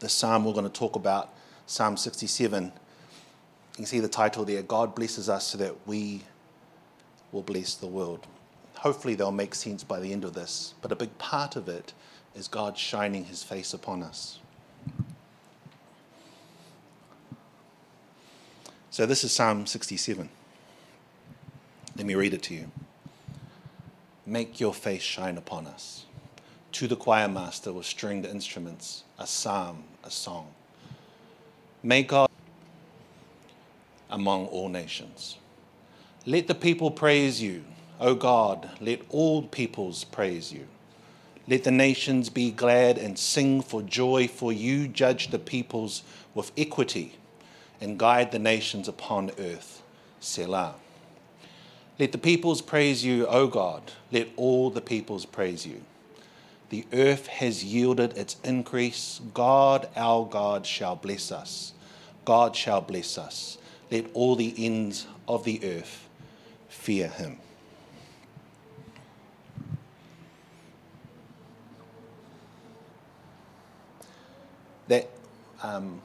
the psalm we're going to talk about, Psalm 67. You can see the title there God blesses us so that we will bless the world. Hopefully, they'll make sense by the end of this, but a big part of it is God shining his face upon us. So, this is Psalm 67. Let me read it to you. Make your face shine upon us. To the choir master with stringed instruments, a psalm, a song. May God among all nations. Let the people praise you. O God, let all peoples praise you. Let the nations be glad and sing for joy, for you judge the peoples with equity and guide the nations upon earth. Selah. Let the peoples praise you, O God. Let all the peoples praise you. The earth has yielded its increase. God, our God, shall bless us. God shall bless us. Let all the ends of the earth fear him. That um,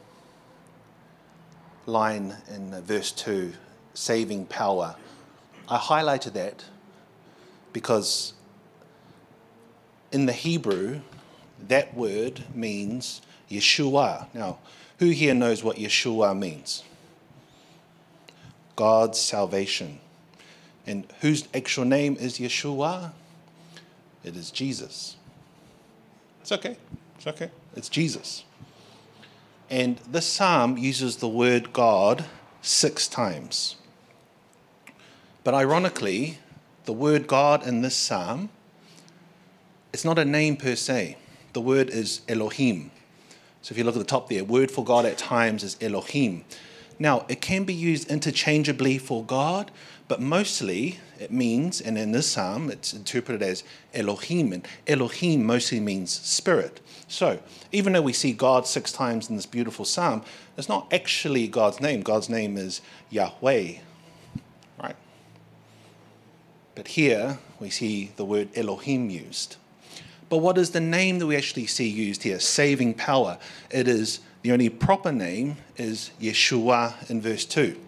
line in verse 2, saving power, I highlighted that because in the Hebrew, that word means Yeshua. Now, who here knows what Yeshua means? God's salvation. And whose actual name is Yeshua? It is Jesus. It's okay. It's okay. It's Jesus. And this psalm uses the word God six times. But ironically, the word God in this psalm, it's not a name per se. The word is Elohim. So if you look at the top there, word for God at times is Elohim. Now, it can be used interchangeably for God, but mostly it means, and in this psalm it's interpreted as Elohim, and Elohim mostly means spirit. So, even though we see God six times in this beautiful psalm, it's not actually God's name. God's name is Yahweh, right? But here we see the word Elohim used. But what is the name that we actually see used here? Saving power. It is the only proper name is Yeshua in verse 2.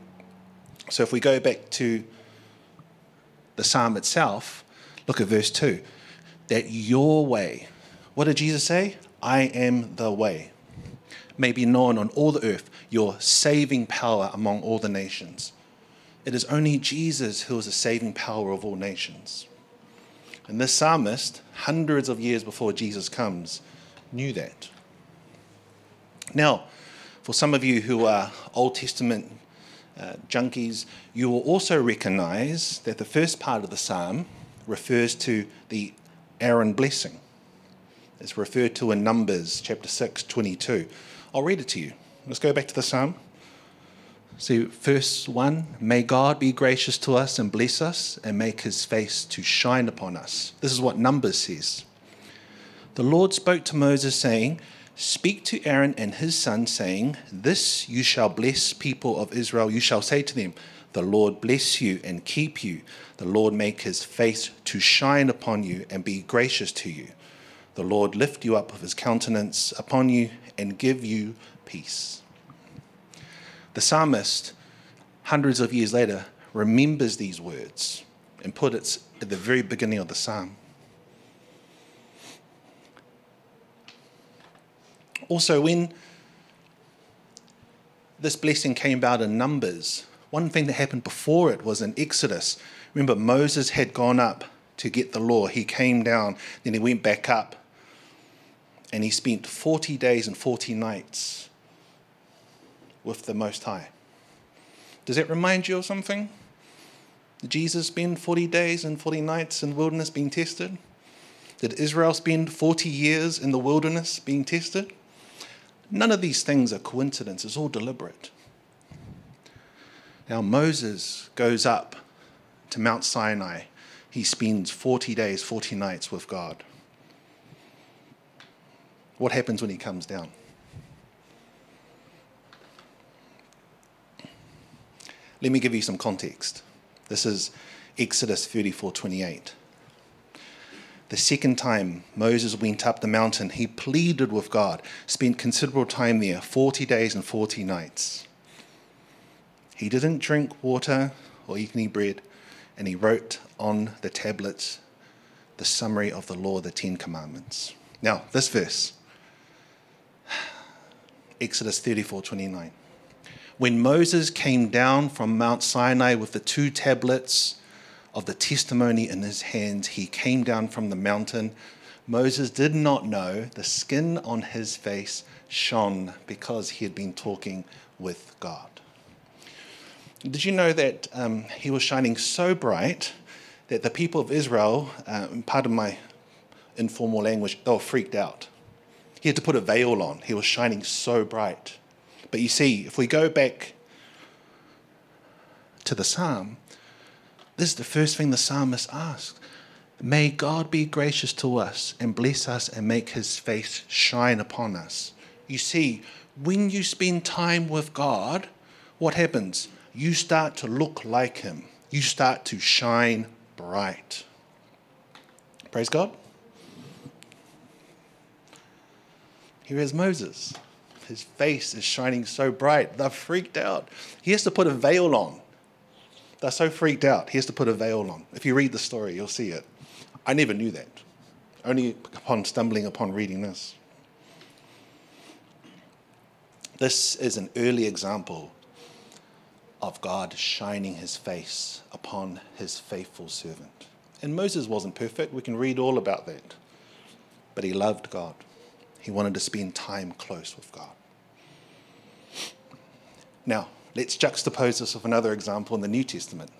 So if we go back to the psalm itself, look at verse 2. That your way, what did Jesus say? I am the way, may be known on all the earth, your saving power among all the nations. It is only Jesus who is the saving power of all nations. And this psalmist, hundreds of years before Jesus comes, knew that. Now, for some of you who are Old Testament uh, junkies, you will also recognize that the first part of the psalm refers to the Aaron blessing. It's referred to in Numbers chapter 6, 22. I'll read it to you. Let's go back to the psalm. See, first 1 May God be gracious to us and bless us and make his face to shine upon us. This is what Numbers says. The Lord spoke to Moses, saying, Speak to Aaron and his son, saying, This you shall bless people of Israel. You shall say to them, The Lord bless you and keep you. The Lord make his face to shine upon you and be gracious to you. The Lord lift you up with his countenance upon you and give you peace. The psalmist, hundreds of years later, remembers these words and put it at the very beginning of the psalm. Also, when this blessing came about in Numbers, one thing that happened before it was in Exodus. Remember, Moses had gone up to get the law. He came down, then he went back up and he spent 40 days and 40 nights with the Most High. Does that remind you of something? Jesus spent 40 days and 40 nights in the wilderness being tested? Did Israel spend 40 years in the wilderness being tested? None of these things are coincidence, it's all deliberate. Now, Moses goes up to Mount Sinai. He spends 40 days, 40 nights with God. What happens when he comes down? Let me give you some context. This is Exodus 34 28. The second time Moses went up the mountain, he pleaded with God, spent considerable time there 40 days and 40 nights. He didn't drink water or eat any bread, and he wrote on the tablets the summary of the law, the Ten Commandments. Now, this verse, Exodus 34 29. When Moses came down from Mount Sinai with the two tablets of the testimony in his hands, he came down from the mountain. Moses did not know the skin on his face shone because he had been talking with God. Did you know that um, he was shining so bright that the people of Israel, part of my informal language, they were freaked out. He had to put a veil on. He was shining so bright. But you see, if we go back to the psalm, this is the first thing the psalmist asks. May God be gracious to us and bless us and make his face shine upon us. You see, when you spend time with God, what happens? You start to look like him. You start to shine bright. Praise God. Here is Moses. His face is shining so bright. They're freaked out. He has to put a veil on. They're so freaked out. He has to put a veil on. If you read the story, you'll see it. I never knew that, only upon stumbling upon reading this. This is an early example of God shining his face upon his faithful servant. And Moses wasn't perfect. We can read all about that. But he loved God. He wanted to spend time close with God. Now, let's juxtapose this with another example in the New Testament.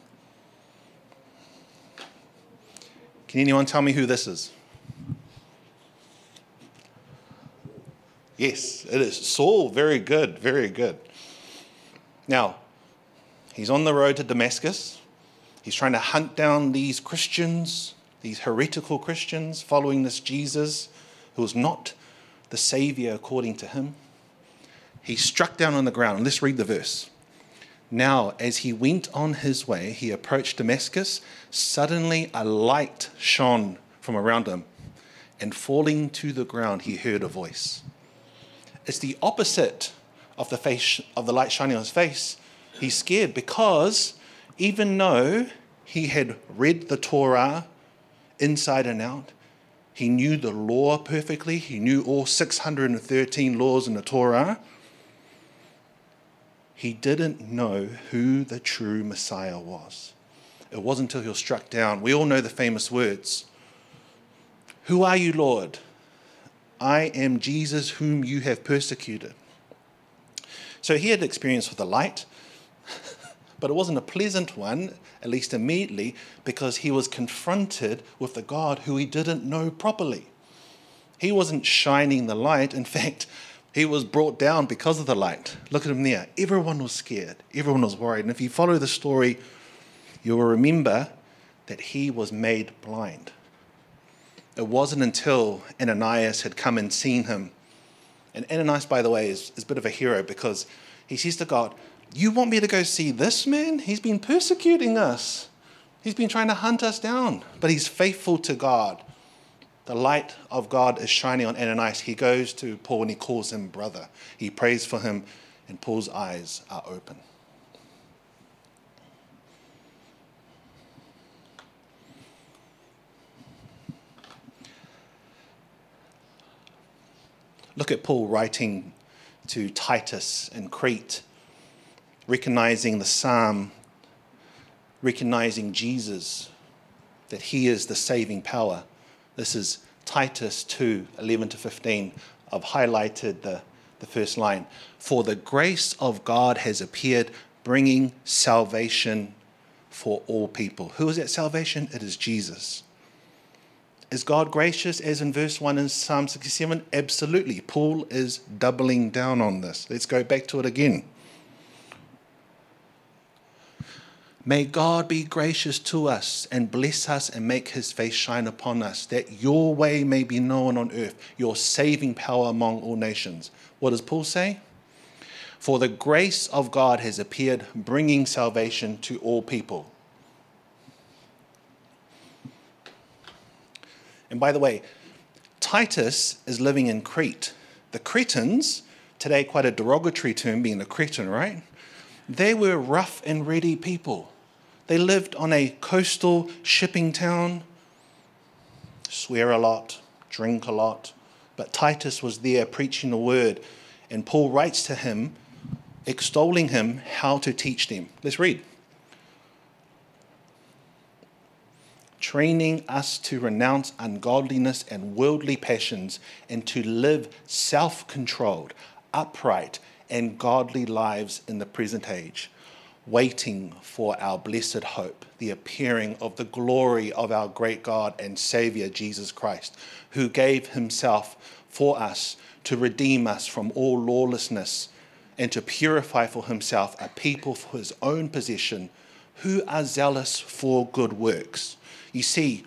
Can anyone tell me who this is? Yes, it is. Saul, very good, very good. Now, he's on the road to Damascus. He's trying to hunt down these Christians, these heretical Christians, following this Jesus who is not the Savior according to him. He struck down on the ground. Let's read the verse. Now, as he went on his way, he approached Damascus. Suddenly, a light shone from around him, and falling to the ground, he heard a voice. It's the opposite of the face of the light shining on his face. He's scared because even though he had read the Torah inside and out, he knew the law perfectly. He knew all 613 laws in the Torah he didn't know who the true Messiah was. It wasn't until he was struck down. We all know the famous words Who are you, Lord? I am Jesus whom you have persecuted. So he had experience with the light, but it wasn't a pleasant one, at least immediately, because he was confronted with the God who he didn't know properly. He wasn't shining the light. In fact, he was brought down because of the light. Look at him there. Everyone was scared. Everyone was worried. And if you follow the story, you will remember that he was made blind. It wasn't until Ananias had come and seen him. And Ananias, by the way, is, is a bit of a hero because he says to God, You want me to go see this man? He's been persecuting us. He's been trying to hunt us down, but he's faithful to God the light of God is shining on Ananias. He goes to Paul and he calls him brother. He prays for him, and Paul's eyes are open. Look at Paul writing to Titus in Crete, recognizing the psalm, recognizing Jesus, that he is the saving power. This is Titus 2 11 to 15. I've highlighted the, the first line. For the grace of God has appeared, bringing salvation for all people. Who is that salvation? It is Jesus. Is God gracious, as in verse 1 in Psalm 67? Absolutely. Paul is doubling down on this. Let's go back to it again. May God be gracious to us and bless us and make his face shine upon us, that your way may be known on earth, your saving power among all nations. What does Paul say? For the grace of God has appeared, bringing salvation to all people. And by the way, Titus is living in Crete. The Cretans, today quite a derogatory term being a Cretan, right? They were rough and ready people. They lived on a coastal shipping town, swear a lot, drink a lot. But Titus was there preaching the word, and Paul writes to him, extolling him how to teach them. Let's read. training us to renounce ungodliness and worldly passions and to live self controlled, upright, and godly lives in the present age, waiting for our blessed hope, the appearing of the glory of our great God and Saviour Jesus Christ, who gave himself for us to redeem us from all lawlessness and to purify for himself a people for his own possession who are zealous for good works. You see,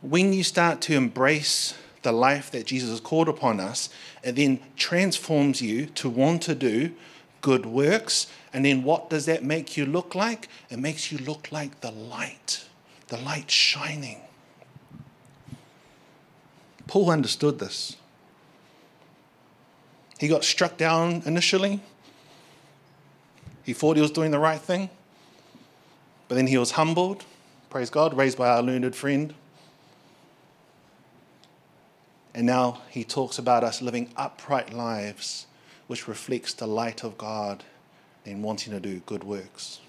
when you start to embrace the life that Jesus has called upon us, it then transforms you to want to do good works. And then what does that make you look like? It makes you look like the light, the light shining. Paul understood this. He got struck down initially. He thought he was doing the right thing, but then he was humbled praise God, raised by our learned friend. And now he talks about us living upright lives, which reflects the light of God and wanting to do good works.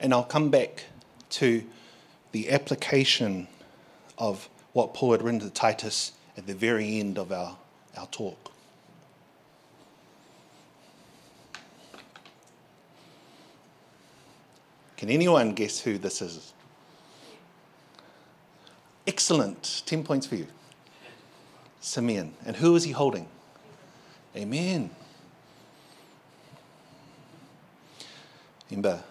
And I'll come back to the application of what Paul had written to Titus at the very end of our, our talk. Can anyone guess who this is? Excellent. 10 points for you. Simeon. And who is he holding? Amen. Remember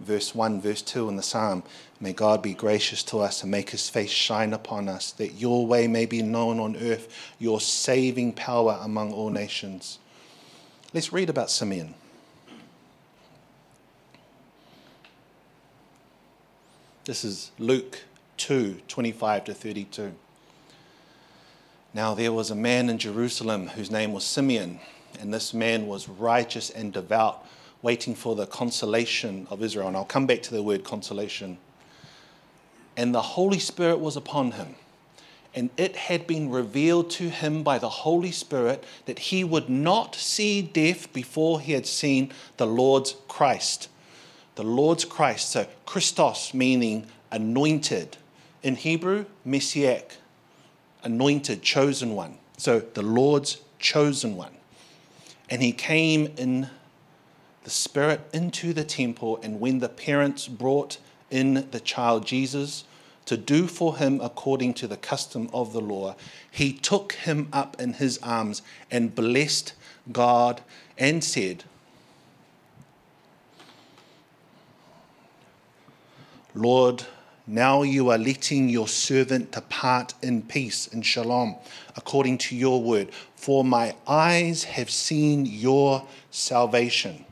verse 1, verse 2 in the psalm May God be gracious to us and make his face shine upon us, that your way may be known on earth, your saving power among all nations. Let's read about Simeon. This is Luke 2 25 to 32. Now there was a man in Jerusalem whose name was Simeon, and this man was righteous and devout, waiting for the consolation of Israel. And I'll come back to the word consolation. And the Holy Spirit was upon him. And it had been revealed to him by the Holy Spirit that he would not see death before he had seen the Lord's Christ the Lord's Christ. So, Christos meaning anointed. In Hebrew, Messiah, anointed, chosen one. So, the Lord's chosen one. And he came in the Spirit into the temple, and when the parents brought in the child Jesus to do for him according to the custom of the law, he took him up in his arms and blessed God and said, Lord, now you are letting your servant depart in peace, in shalom, according to your word. For my eyes have seen your salvation,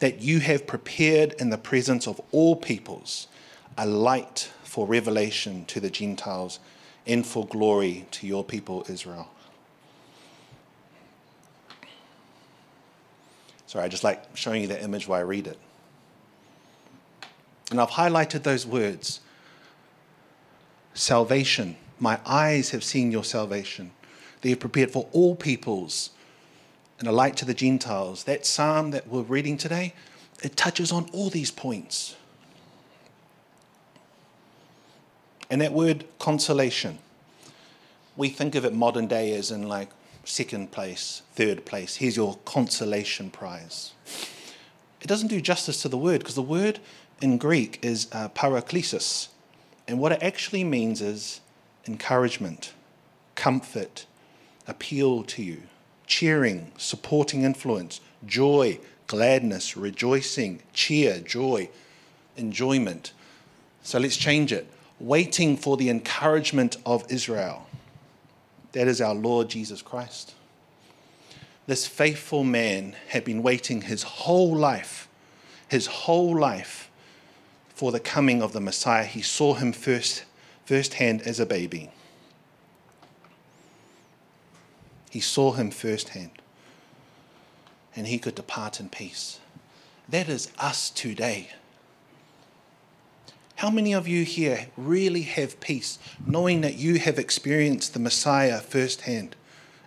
that you have prepared in the presence of all peoples a light for revelation to the Gentiles and for glory to your people Israel. Sorry, I just like showing you the image while I read it. And I've highlighted those words salvation. My eyes have seen your salvation. They have prepared for all peoples and a light to the Gentiles. That psalm that we're reading today, it touches on all these points. And that word consolation, we think of it modern day as in like second place, third place. Here's your consolation prize. It doesn't do justice to the word because the word in Greek is uh, paraklesis. And what it actually means is encouragement, comfort, appeal to you, cheering, supporting influence, joy, gladness, rejoicing, cheer, joy, enjoyment. So let's change it. Waiting for the encouragement of Israel. That is our Lord Jesus Christ. This faithful man had been waiting his whole life, his whole life, for the coming of the Messiah. He saw him first, firsthand as a baby. He saw him firsthand. And he could depart in peace. That is us today. How many of you here really have peace, knowing that you have experienced the Messiah firsthand?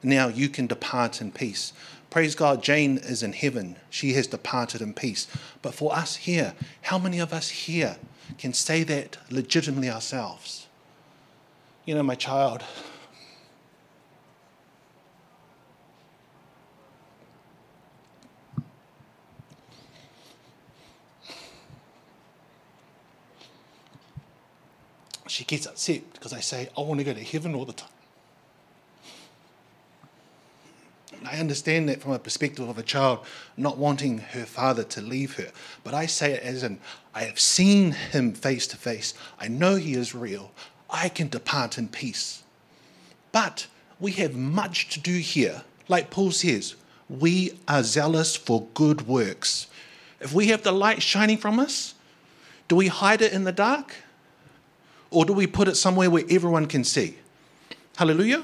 Now you can depart in peace. Praise God, Jane is in heaven. She has departed in peace. But for us here, how many of us here can say that legitimately ourselves? You know, my child, she gets upset because I say, I want to go to heaven all the time. And I understand that from a perspective of a child not wanting her father to leave her. But I say it as in, I have seen him face to face. I know he is real. I can depart in peace. But we have much to do here. Like Paul says, we are zealous for good works. If we have the light shining from us, do we hide it in the dark? Or do we put it somewhere where everyone can see? Hallelujah?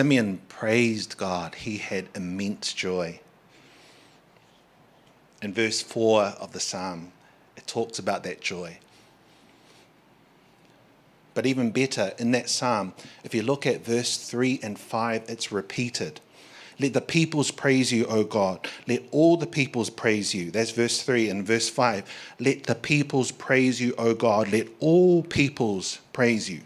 Simeon praised God. He had immense joy. In verse 4 of the psalm, it talks about that joy. But even better, in that psalm, if you look at verse 3 and 5, it's repeated. Let the peoples praise you, O God. Let all the peoples praise you. That's verse 3 and verse 5. Let the peoples praise you, O God. Let all peoples praise you.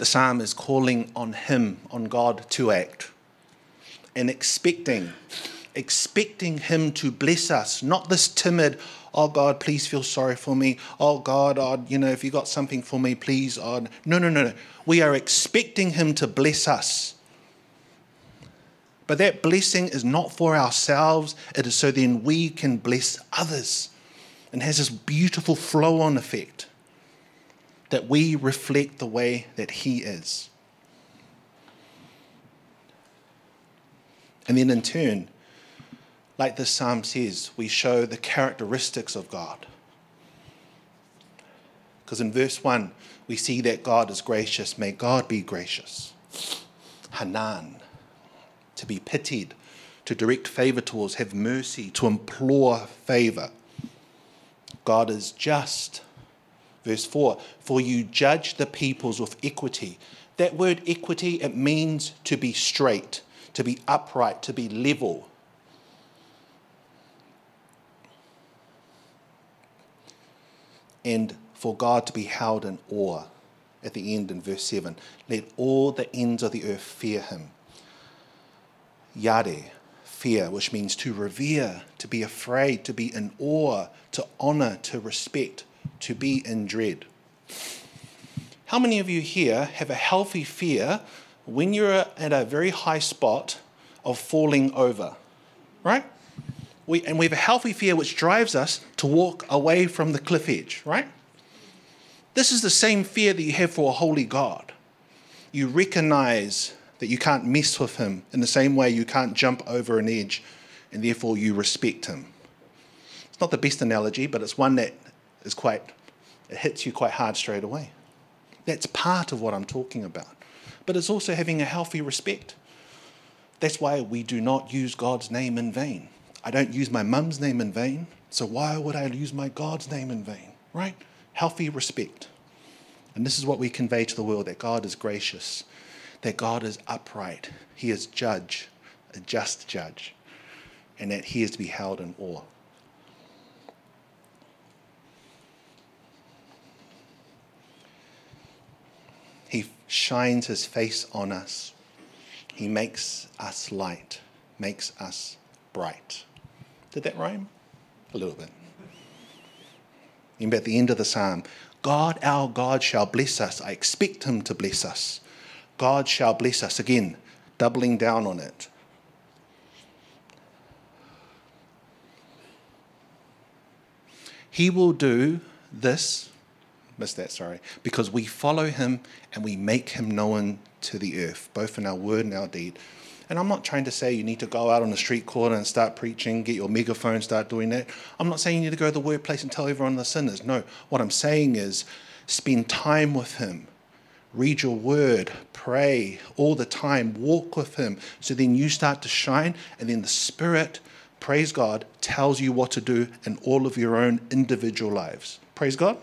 The psalm is calling on him, on God to act, and expecting, expecting him to bless us, not this timid, oh God, please feel sorry for me. Oh God, oh, you know, if you got something for me, please. Oh. No, no, no, no. We are expecting Him to bless us. But that blessing is not for ourselves, it is so then we can bless others. And has this beautiful flow on effect that we reflect the way that He is. And then in turn, like this psalm says, we show the characteristics of God. Because in verse 1, we see that God is gracious. May God be gracious. Hanan, to be pitied, to direct favor towards, have mercy, to implore favor. God is just. Verse 4 For you judge the peoples with equity. That word equity, it means to be straight, to be upright, to be level. and for God to be held in awe. At the end in verse 7, let all the ends of the earth fear him. Yare, fear, which means to revere, to be afraid, to be in awe, to honor, to respect, to be in dread. How many of you here have a healthy fear when you're at a very high spot of falling over? Right? we, and we have a healthy fear which drives us to walk away from the cliff edge, right? This is the same fear that you have for a holy God. You recognize that you can't mess with him in the same way you can't jump over an edge, and therefore you respect him. It's not the best analogy, but it's one that is quite, it hits you quite hard straight away. That's part of what I'm talking about. But it's also having a healthy respect. That's why we do not use God's name in vain. I don't use my mum's name in vain, so why would I use my God's name in vain? Right? Healthy respect. And this is what we convey to the world that God is gracious, that God is upright, He is judge, a just judge, and that He is to be held in awe. He shines his face on us. He makes us light, makes us bright. Did that rhyme? A little bit. Even at the end of the psalm, God our God shall bless us. I expect him to bless us. God shall bless us. Again, doubling down on it. He will do this missed that, sorry, because we follow him and we make him known to the earth, both in our word and our deed. And I'm not trying to say you need to go out on the street corner and start preaching, get your megaphone, start doing that. I'm not saying you need to go to the workplace and tell everyone the sinners. No, what I'm saying is spend time with him. Read your word, pray all the time, walk with him. So then you start to shine, and then the Spirit, praise God, tells you what to do in all of your own individual lives. Praise God.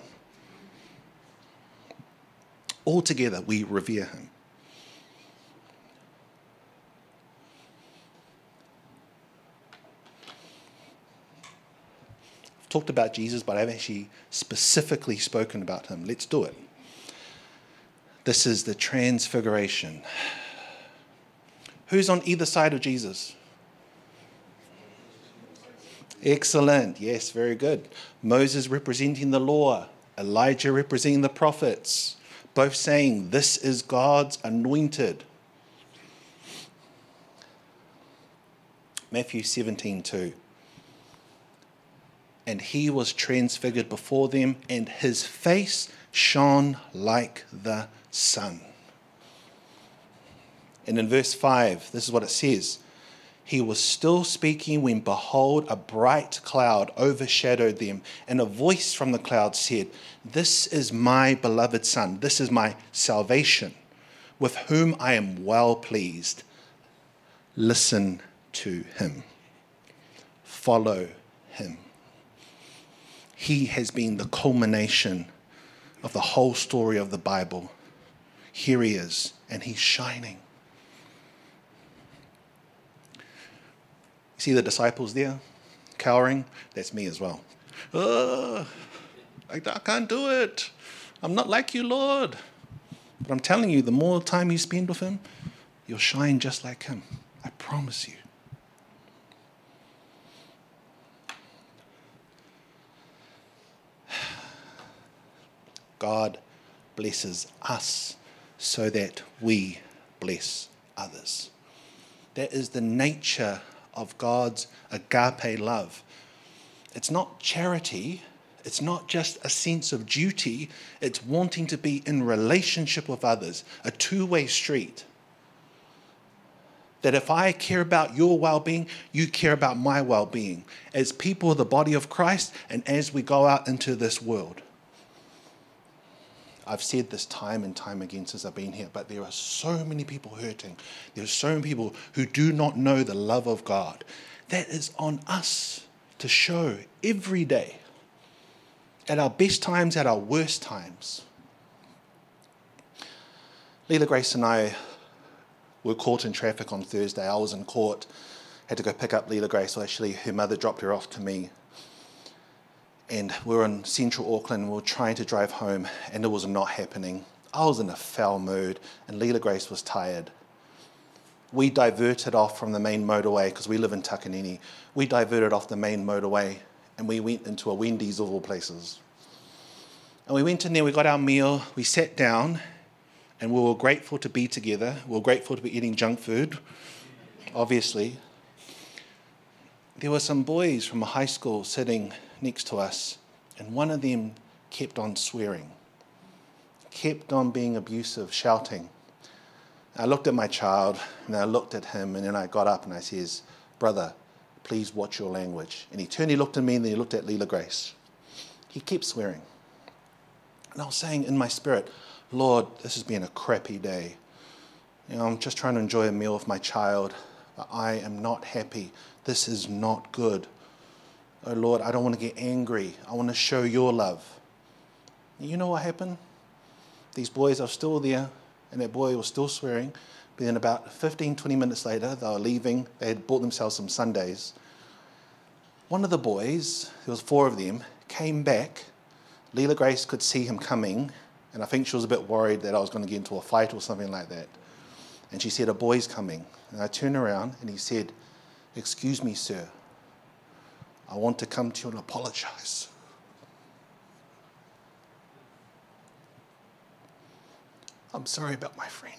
All together, we revere him. I've talked about Jesus, but I haven't actually specifically spoken about him. Let's do it. This is the transfiguration. Who's on either side of Jesus? Excellent. Yes, very good. Moses representing the law, Elijah representing the prophets, both saying, This is God's anointed. Matthew 17, 2 and he was transfigured before them, and his face shone like the sun. And in verse 5, this is what it says He was still speaking when, behold, a bright cloud overshadowed them, and a voice from the cloud said, This is my beloved Son, this is my salvation, with whom I am well pleased. Listen to him, follow him. He has been the culmination of the whole story of the Bible. Here he is, and he's shining. See the disciples there, cowering? That's me as well. I, I can't do it. I'm not like you, Lord. But I'm telling you, the more time you spend with him, you'll shine just like him. I promise you. God blesses us so that we bless others. That is the nature of God's agape love. It's not charity, it's not just a sense of duty, it's wanting to be in relationship with others, a two way street. That if I care about your well being, you care about my well being as people of the body of Christ and as we go out into this world. I've said this time and time again since I've been here, but there are so many people hurting. There are so many people who do not know the love of God. That is on us to show every day, at our best times, at our worst times. Leela Grace and I were caught in traffic on Thursday. I was in court, had to go pick up Leela Grace. So actually, her mother dropped her off to me and we were in central Auckland. and We were trying to drive home, and it was not happening. I was in a foul mood, and Leela Grace was tired. We diverted off from the main motorway because we live in Takanini. We diverted off the main motorway, and we went into a Wendy's of all places. And we went in there, we got our meal, we sat down, and we were grateful to be together. We were grateful to be eating junk food, obviously. There were some boys from a high school sitting next to us, and one of them kept on swearing, kept on being abusive, shouting. I looked at my child, and I looked at him, and then I got up and I says, Brother, please watch your language. And he turned, he looked at me, and then he looked at Leela Grace. He kept swearing. And I was saying in my spirit, Lord, this has been a crappy day. You know, I'm just trying to enjoy a meal with my child, but I am not happy. This is not good. Oh Lord, I don't want to get angry. I want to show your love. And you know what happened? These boys are still there, and that boy was still swearing. But then, about 15, 20 minutes later, they were leaving. They had bought themselves some sundaes. One of the boys, there was four of them, came back. Leela Grace could see him coming, and I think she was a bit worried that I was going to get into a fight or something like that. And she said, A boy's coming. And I turned around, and he said, Excuse me, sir. I want to come to you and apologize. I'm sorry about my friend.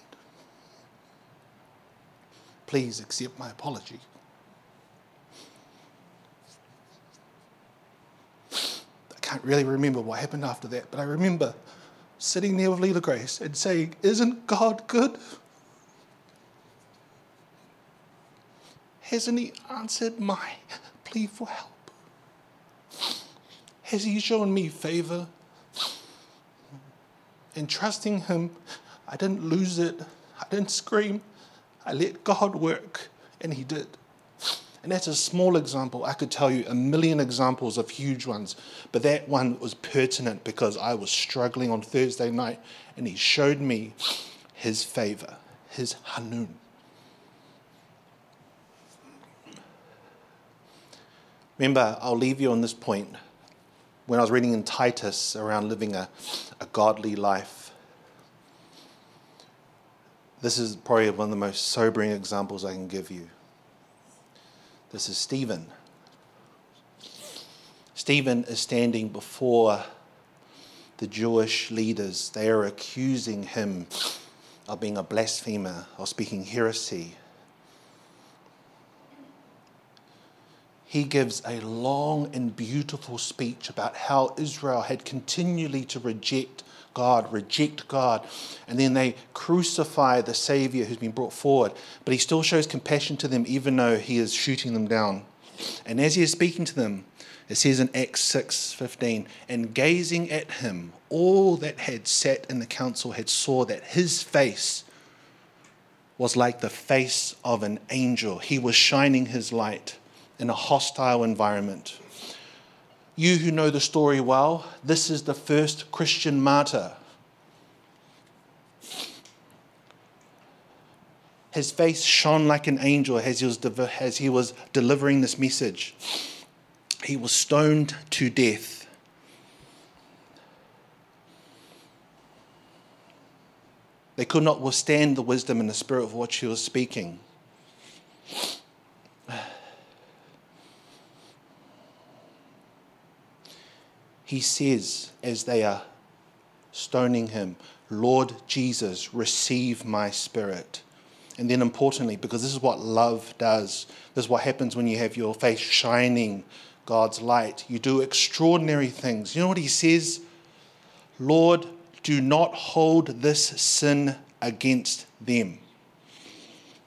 Please accept my apology. I can't really remember what happened after that, but I remember sitting there with Leela Grace and saying, Isn't God good? Hasn't He answered my plea for help? Has He shown me favor? In trusting Him, I didn't lose it. I didn't scream. I let God work, and He did. And that's a small example. I could tell you a million examples of huge ones, but that one was pertinent because I was struggling on Thursday night and he showed me his favor, his hanun. Remember, I'll leave you on this point. When I was reading in Titus around living a, a godly life, this is probably one of the most sobering examples I can give you. This is Stephen. Stephen is standing before the Jewish leaders. They are accusing him of being a blasphemer, of speaking heresy. He gives a long and beautiful speech about how Israel had continually to reject God, reject God, and then they crucify the Savior who's been brought forward. But he still shows compassion to them, even though he is shooting them down. And as he is speaking to them, it says in Acts 6:15, and gazing at him, all that had sat in the council had saw that his face was like the face of an angel. He was shining his light in a hostile environment. You who know the story well, this is the first Christian martyr. His face shone like an angel as he was, as he was delivering this message. He was stoned to death. They could not withstand the wisdom and the spirit of what she was speaking. He says, as they are stoning him, Lord Jesus, receive my spirit. And then, importantly, because this is what love does, this is what happens when you have your face shining God's light. You do extraordinary things. You know what he says? Lord, do not hold this sin against them.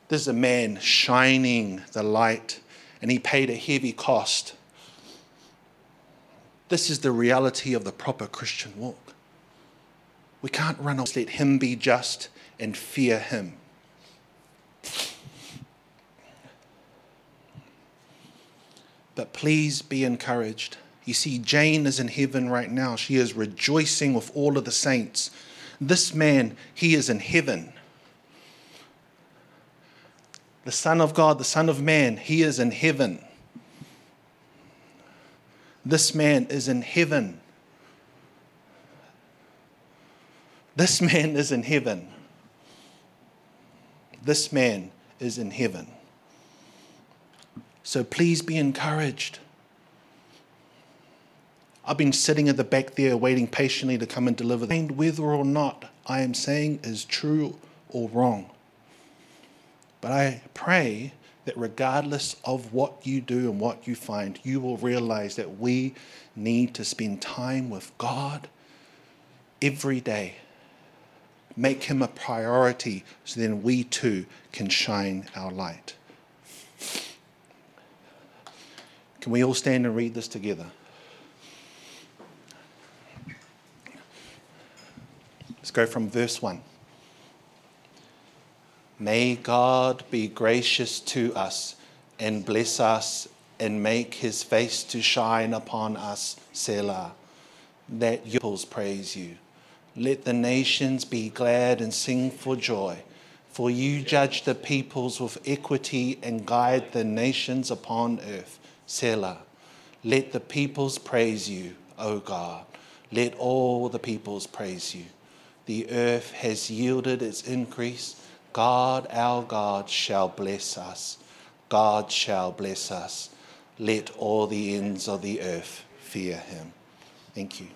This is a man shining the light, and he paid a heavy cost this is the reality of the proper Christian walk. We can't run off, let Him be just and fear Him. But please be encouraged. You see, Jane is in heaven right now. She is rejoicing with all of the saints. This man, he is in heaven. The Son of God, the Son of Man, he is in heaven. This man is in heaven. This man is in heaven. This man is in heaven. So please be encouraged. I've been sitting at the back there waiting patiently to come and deliver. And whether or not I am saying is true or wrong. But I pray that regardless of what you do and what you find, you will realize that we need to spend time with God every day. Make Him a priority so then we too can shine our light. Can we all stand and read this together? Let's go from verse 1. May God be gracious to us and bless us and make his face to shine upon us, Selah. Let your peoples praise you. Let the nations be glad and sing for joy. For you judge the peoples with equity and guide the nations upon earth. Selah. Let the peoples praise you, O God. Let all the peoples praise you. The earth has yielded its increase God, our God, shall bless us. God shall bless us. Let all the ends of the earth fear him. Thank you.